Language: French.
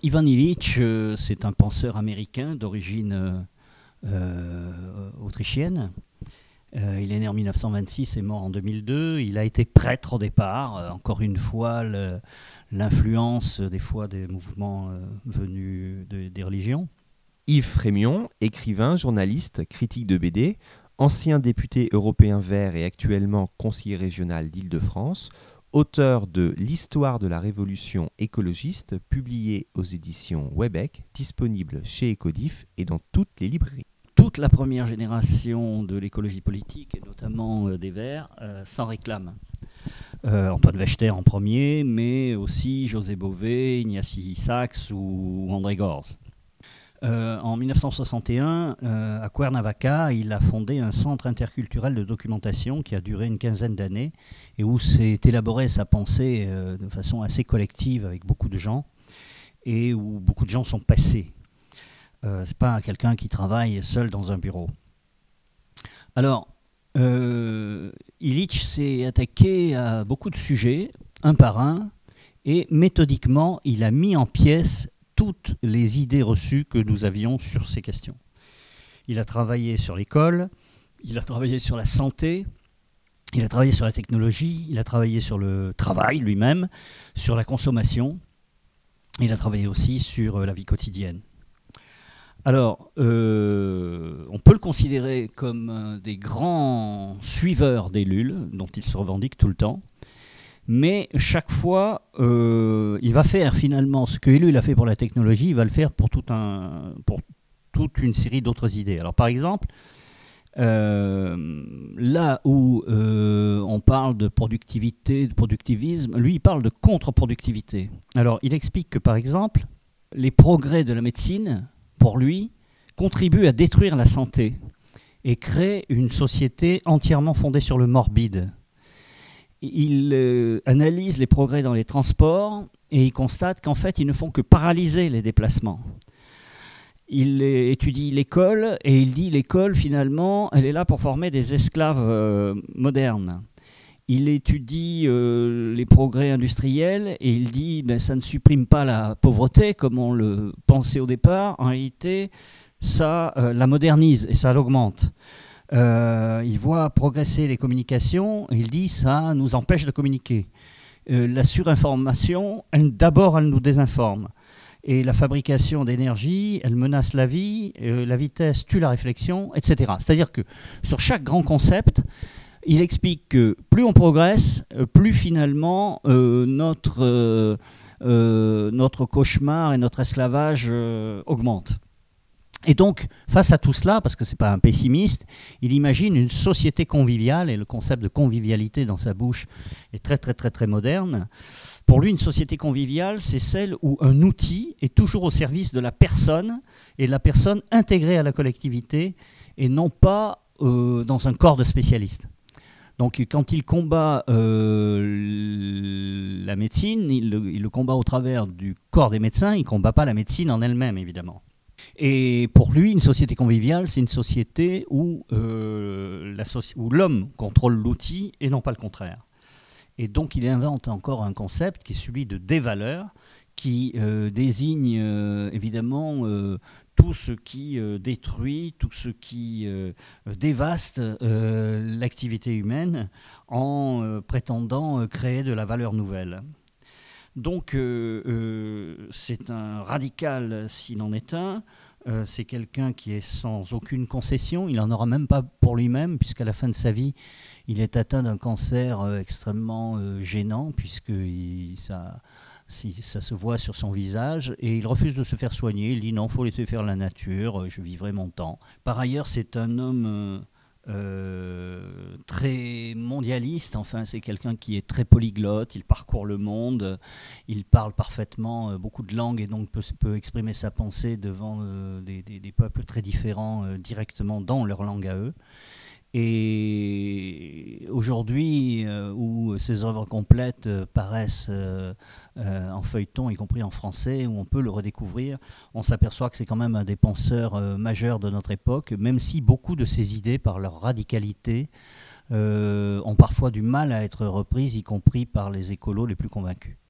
Ivan Illich, euh, c'est un penseur américain d'origine euh, euh, autrichienne. il est né en 1926 et mort en 2002. Il a été prêtre au départ. encore une fois, l'influence des fois des mouvements venus des religions. Yves Frémion, écrivain, journaliste, critique de BD, ancien député européen vert et actuellement conseiller régional d'Île-de-France, auteur de L'histoire de la révolution écologiste, publié aux éditions Webec, disponible chez Ecodif et dans toutes les librairies. Toute la première génération de l'écologie politique, et notamment euh, des Verts, euh, s'en réclame. Euh, Antoine Wechter en premier, mais aussi José Bové, Ignacy Sachs ou André Gorz. Euh, en 1961, euh, à Cuernavaca, il a fondé un centre interculturel de documentation qui a duré une quinzaine d'années et où s'est élaborée sa pensée euh, de façon assez collective avec beaucoup de gens et où beaucoup de gens sont passés. Ce n'est pas quelqu'un qui travaille seul dans un bureau. Alors, Illich s'est attaqué à beaucoup de sujets, un par un, et méthodiquement, il a mis en pièces toutes les idées reçues que nous avions sur ces questions. Il a travaillé sur l'école, il a travaillé sur la santé, il a travaillé sur la technologie, il a travaillé sur le travail lui-même, sur la consommation, il a travaillé aussi sur euh, la vie quotidienne. Alors, euh, on peut le considérer comme des grands suiveurs des dont il se revendique tout le temps mais chaque fois, euh, il va faire finalement ce que lui il a fait pour la technologie, il va le faire pour, toute une série d'autres idées. Alors par exemple, euh, là où euh, on parle de productivité, de productivisme, lui il parle de contre-productivité. Alors il explique que par exemple, les progrès de la médecine, pour lui, contribuent à détruire la santé et créent une société entièrement fondée sur le morbide il euh, analyse les progrès dans les transports et il constate qu'en fait, ils ne font que paralyser les déplacements. Il étudie l'école et il dit l'école, finalement, elle est là pour former des esclaves euh, modernes. Il étudie euh, les progrès industriels et il dit ben, ça ne supprime pas la pauvreté comme on le pensait au départ. En réalité, ça la modernise et ça l'augmente. Euh, il voit progresser les communications, il dit ça nous empêche de communiquer. Euh, la surinformation, d'abord, elle nous désinforme. Et la fabrication d'énergie, elle menace la vie, euh, la vitesse tue la réflexion, etc. C'est-à-dire que sur chaque grand concept, il explique que plus on progresse, plus finalement notre, notre cauchemar et notre esclavage augmentent. Et donc, face à tout cela, parce que ce n'est pas un pessimiste, il imagine une société conviviale, et le concept de convivialité dans sa bouche est très très très très moderne. Pour lui, une société conviviale, c'est celle où un outil est toujours au service de la personne, et de la personne intégrée à la collectivité, et non pas euh, dans un corps de spécialistes. Donc quand il combat euh, la médecine, il le, il le, combat au travers du corps des médecins, il ne combat pas la médecine en elle-même, évidemment. Et pour lui, une société conviviale, c'est une société où, euh, où l'homme contrôle l'outil et non pas le contraire. Et donc il invente encore un concept qui est celui de dévaleur, qui euh, désigne euh, évidemment tout ce qui détruit, tout ce qui dévaste l'activité humaine en prétendant créer de la valeur nouvelle. Donc c'est un radical s'il en est un, euh, c'est quelqu'un qui est sans aucune concession. Il n'en aura même pas pour lui-même, puisqu'à la fin de sa vie, il est atteint d'un cancer euh, extrêmement euh, gênant, puisque ça, ça se voit sur son visage. Et il refuse de se faire soigner. Il dit non, faut laisser faire la nature, je vivrai mon temps. Par ailleurs, c'est un homme euh, très mondialiste, enfin c'est quelqu'un qui est très polyglotte, il parcourt le monde, il parle parfaitement euh, beaucoup de langues et donc peut, exprimer sa pensée devant euh, des, peuples très différents directement dans leur langue à eux. Et aujourd'hui, euh, où ces œuvres complètes euh, paraissent euh, en feuilleton, y compris en français, où on peut le redécouvrir, on s'aperçoit que c'est quand même un des penseurs majeurs de notre époque, même si beaucoup de ses idées, par leur radicalité, ont parfois du mal à être reprises, y compris par les écolos les plus convaincus.